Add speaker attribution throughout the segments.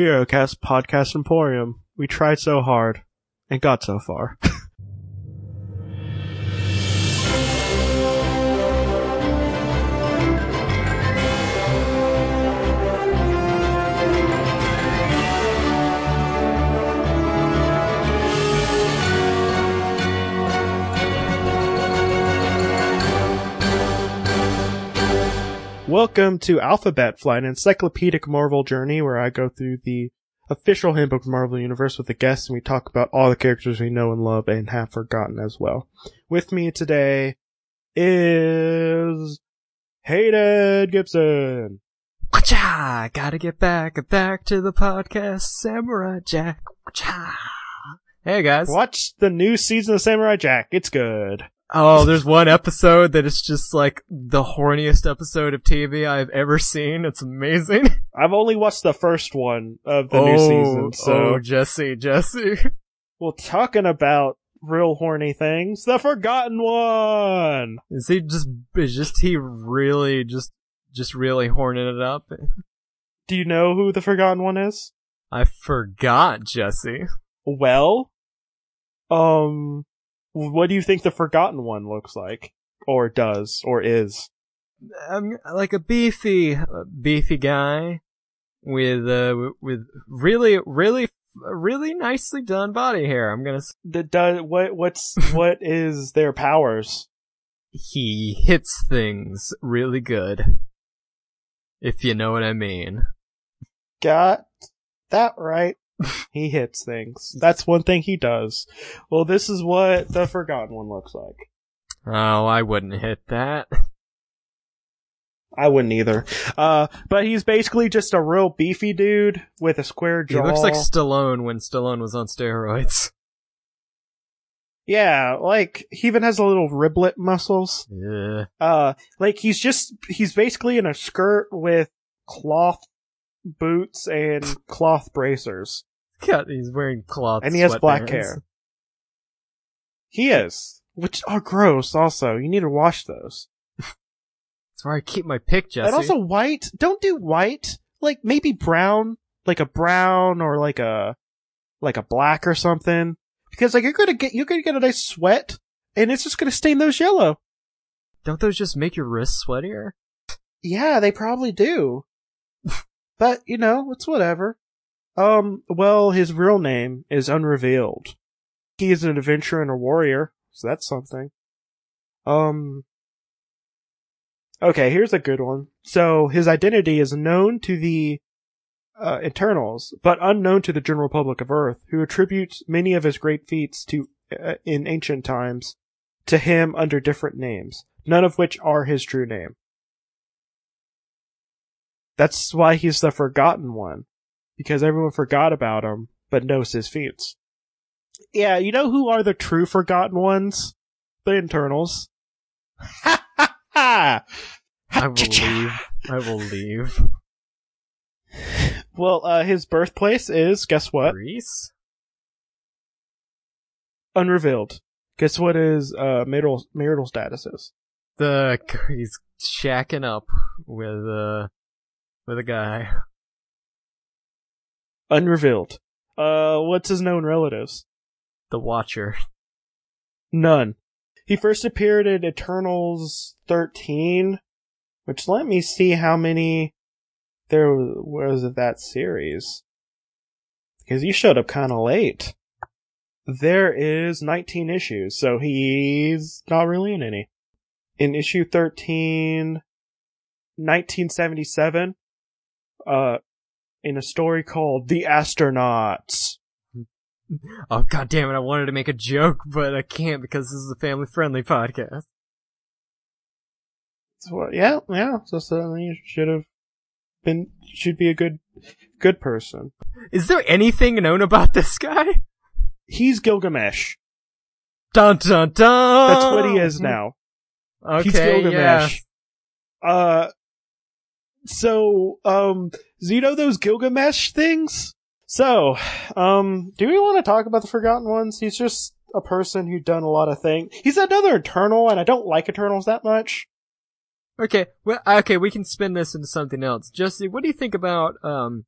Speaker 1: HeroCast Podcast Emporium. We tried so hard and got so far. Welcome to Alphabet Flight, an encyclopedic Marvel journey where I go through the official handbook of Marvel Universe with the guests and we talk about all the characters we know and love and have forgotten as well. With me today is Hayden Gibson.
Speaker 2: Wacha! Gotta get back, back to the podcast, Samurai Jack. Wacha! Hey guys.
Speaker 1: Watch the new season of Samurai Jack. It's good.
Speaker 2: Oh, there's one episode that is just like the horniest episode of TV I've ever seen. It's amazing.
Speaker 1: I've only watched the first one of the
Speaker 2: oh,
Speaker 1: new season, so
Speaker 2: oh, Jesse, Jesse.
Speaker 1: well, talking about real horny things, the Forgotten One.
Speaker 2: Is he just, is just he really just, just really horning it up?
Speaker 1: Do you know who the Forgotten One is?
Speaker 2: I forgot, Jesse.
Speaker 1: Well, um, what do you think the Forgotten One looks like? Or does, or is?
Speaker 2: um, like a beefy, uh, beefy guy with, uh, with really, really, really nicely done body hair. I'm gonna, s-
Speaker 1: The, do, what, what's, what is their powers?
Speaker 2: he hits things really good. If you know what I mean.
Speaker 1: Got that right. He hits things. That's one thing he does. Well, this is what the Forgotten One looks like.
Speaker 2: Oh, I wouldn't hit that.
Speaker 1: I wouldn't either. Uh, but he's basically just a real beefy dude with a square jaw.
Speaker 2: He looks like Stallone when Stallone was on steroids.
Speaker 1: yeah, like, he even has a little riblet muscles.
Speaker 2: Yeah.
Speaker 1: Uh, like he's just, he's basically in a skirt with cloth boots and cloth bracers.
Speaker 2: God, he's wearing cloth.
Speaker 1: And he has black hair. He is. Which are gross also. You need to wash those.
Speaker 2: That's where I keep my pick, Jesse.
Speaker 1: And also white. Don't do white. Like maybe brown. Like a brown or like a, like a black or something. Because like you're gonna get, you're gonna get a nice sweat and it's just gonna stain those yellow.
Speaker 2: Don't those just make your wrists sweatier?
Speaker 1: Yeah, they probably do. but, you know, it's whatever. Um, well, his real name is unrevealed. He is an adventurer and a warrior, so that's something. Um, okay, here's a good one. So, his identity is known to the uh, Eternals, but unknown to the general public of Earth, who attributes many of his great feats to, uh, in ancient times, to him under different names, none of which are his true name. That's why he's the forgotten one. Because everyone forgot about him, but knows his feats. Yeah, you know who are the true forgotten ones? The Eternals. Ha ha ha!
Speaker 2: I will leave. I will leave.
Speaker 1: Well, uh, his birthplace is, guess what?
Speaker 2: Greece?
Speaker 1: Unrevealed. Guess what his, uh, marital, marital status is?
Speaker 2: The he's shacking up with uh with a guy.
Speaker 1: Unrevealed. Uh, what's his known relatives?
Speaker 2: The Watcher.
Speaker 1: None. He first appeared in Eternals 13, which let me see how many there was of that series. Because he showed up kind of late. There is 19 issues, so he's not really in any. In issue 13, 1977, uh, in a story called The Astronauts.
Speaker 2: Oh god damn it! I wanted to make a joke, but I can't because this is a family friendly podcast.
Speaker 1: So, yeah, yeah. So, so you should have been, should be a good, good person.
Speaker 2: Is there anything known about this guy?
Speaker 1: He's Gilgamesh.
Speaker 2: Dun dun dun.
Speaker 1: That's what he is now.
Speaker 2: Okay,
Speaker 1: He's Gilgamesh.
Speaker 2: yeah.
Speaker 1: Uh, so, um, know those Gilgamesh things? So, um, do we want to talk about the Forgotten Ones? He's just a person who'd done a lot of things. He's another Eternal, and I don't like Eternals that much.
Speaker 2: Okay, well, okay, we can spin this into something else. Jesse, what do you think about um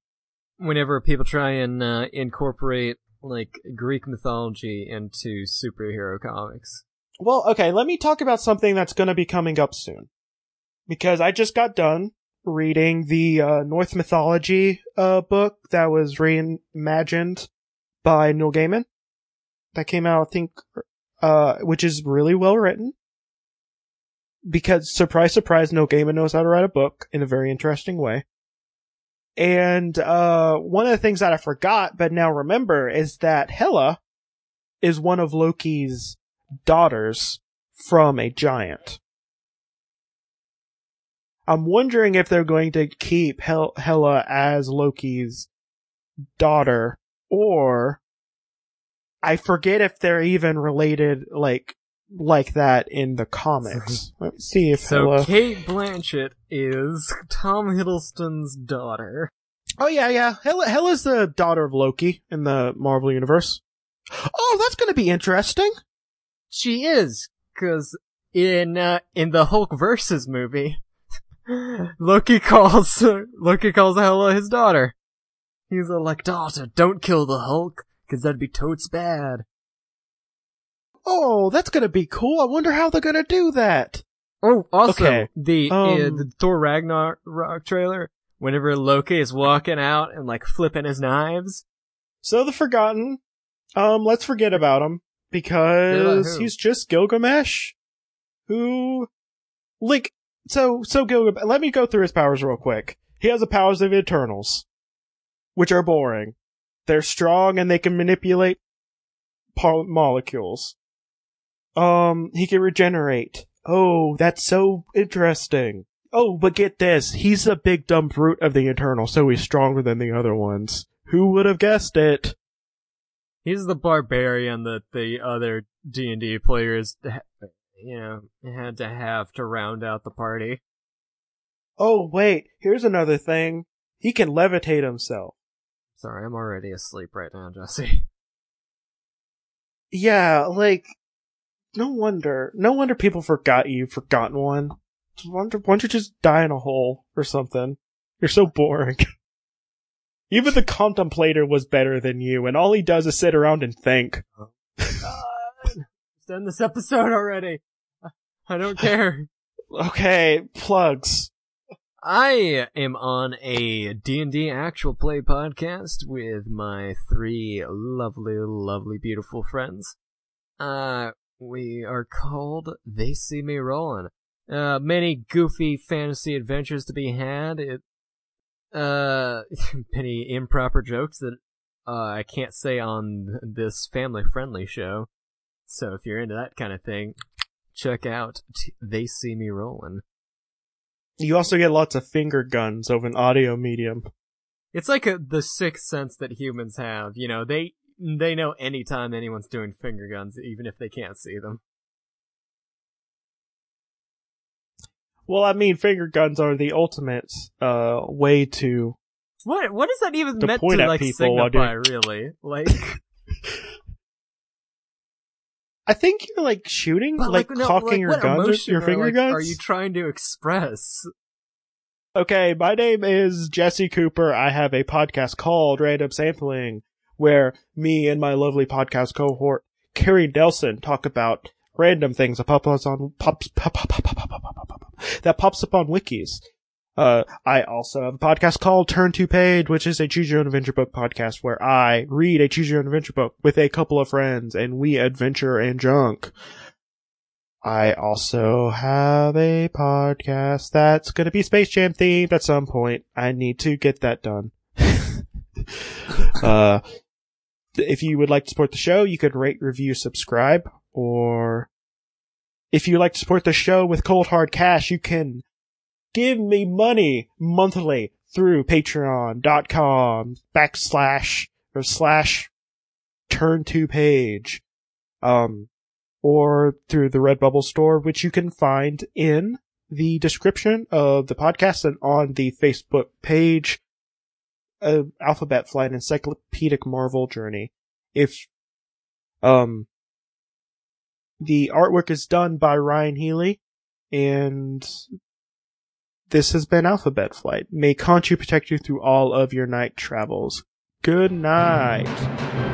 Speaker 2: whenever people try and uh, incorporate like Greek mythology into superhero comics.
Speaker 1: Well, okay, let me talk about something that's going to be coming up soon. Because I just got done reading the uh, Norse mythology uh, book that was reimagined by Neil Gaiman. That came out, I think, uh, which is really well written. Because, surprise, surprise, Neil Gaiman knows how to write a book in a very interesting way. And, uh, one of the things that I forgot, but now remember, is that Hela is one of Loki's daughters from a giant. I'm wondering if they're going to keep Hel- Hela as Loki's daughter, or I forget if they're even related, like like that in the comics. Let's see if
Speaker 2: So
Speaker 1: Hela.
Speaker 2: Cate Blanchett is Tom Hiddleston's daughter.
Speaker 1: Oh yeah, yeah. Hela Hela's the daughter of Loki in the Marvel universe. Oh, that's going to be interesting.
Speaker 2: She is, cause in, uh, in the Hulk versus movie, Loki calls, Loki calls Hela his daughter. He's uh, like, daughter, don't kill the Hulk, cause that'd be totes bad.
Speaker 1: Oh, that's to be cool. I wonder how they're to do that.
Speaker 2: Oh, also,
Speaker 1: Okay,
Speaker 2: the, uh,
Speaker 1: um,
Speaker 2: the Thor Ragnarok trailer, whenever Loki is walking out and like flipping his knives,
Speaker 1: So the Forgotten, um, let's forget about him because he's just Gilgamesh, who, like, so so. Let me go through his powers real quick. He has the powers of Eternals, which are boring. They're strong and they can manipulate molecules. Um, he can regenerate. Oh, that's so interesting. Oh, but get this. He's a big dumb brute of the Eternal, so he's stronger than the other ones. Who would have guessed it?
Speaker 2: He's the barbarian that the other D and D players, you know, had to have to round out the party.
Speaker 1: Oh, wait, here's another thing. He can levitate himself.
Speaker 2: Sorry, I'm already asleep right now, Jesse.
Speaker 1: Yeah, like, no wonder. No wonder people forgot you've forgotten one. Wonder, why don't you just die in a hole or something? You're so boring. Even the contemplator was better than you, and all he does is sit around and think.
Speaker 2: Oh, Let's end this episode already. I don't care.
Speaker 1: Okay, plugs.
Speaker 2: I am on a D&D actual play podcast with my three lovely, lovely, beautiful friends. Uh, we are called They See Me Rollin'. Uh, many goofy fantasy adventures to be had. It, uh, many improper jokes that, uh, I can't say on this family-friendly show. So if you're into that kind of thing, check out T- They See Me Rollin'.
Speaker 1: You also get lots of finger guns of an audio medium.
Speaker 2: It's like a, the sixth sense that humans have. You know, they they know anytime anyone's doing finger guns, even if they can't see them.
Speaker 1: Well, I mean, finger guns are the ultimate, uh, way to
Speaker 2: What what is that even
Speaker 1: To
Speaker 2: meant
Speaker 1: point
Speaker 2: to
Speaker 1: at
Speaker 2: like
Speaker 1: people
Speaker 2: signify? Really, like,
Speaker 1: I think you're like shooting,
Speaker 2: but,
Speaker 1: like, like
Speaker 2: no,
Speaker 1: cocking
Speaker 2: like,
Speaker 1: your guns, your finger are,
Speaker 2: like,
Speaker 1: guns.
Speaker 2: Are you trying to express?
Speaker 1: Okay, my name is Jesse Cooper. I have a podcast called Random Sampling, where me and my lovely podcast cohort Carrie Nelson talk about random things that pop on pop, pop, pop, that pops up on wikis. Uh, I also have a podcast called Turn to Page, which is a choose your own adventure book podcast where I read a choose your own adventure book with a couple of friends and we adventure and junk. I also have a podcast that's going to be Space Jam themed at some point. I need to get that done. uh, if you would like to support the show, you could rate, review, subscribe, or if you like to support the show with cold hard cash, you can give me money monthly through patreon.com backslash or slash turn to page. Um, or through the Redbubble store, which you can find in the description of the podcast and on the Facebook page, uh, Alphabet Flight Encyclopedic Marvel Journey. If, um, the artwork is done by Ryan Healy, and this has been Alphabet Flight. May Khonshu protect you through all of your night travels. Good night.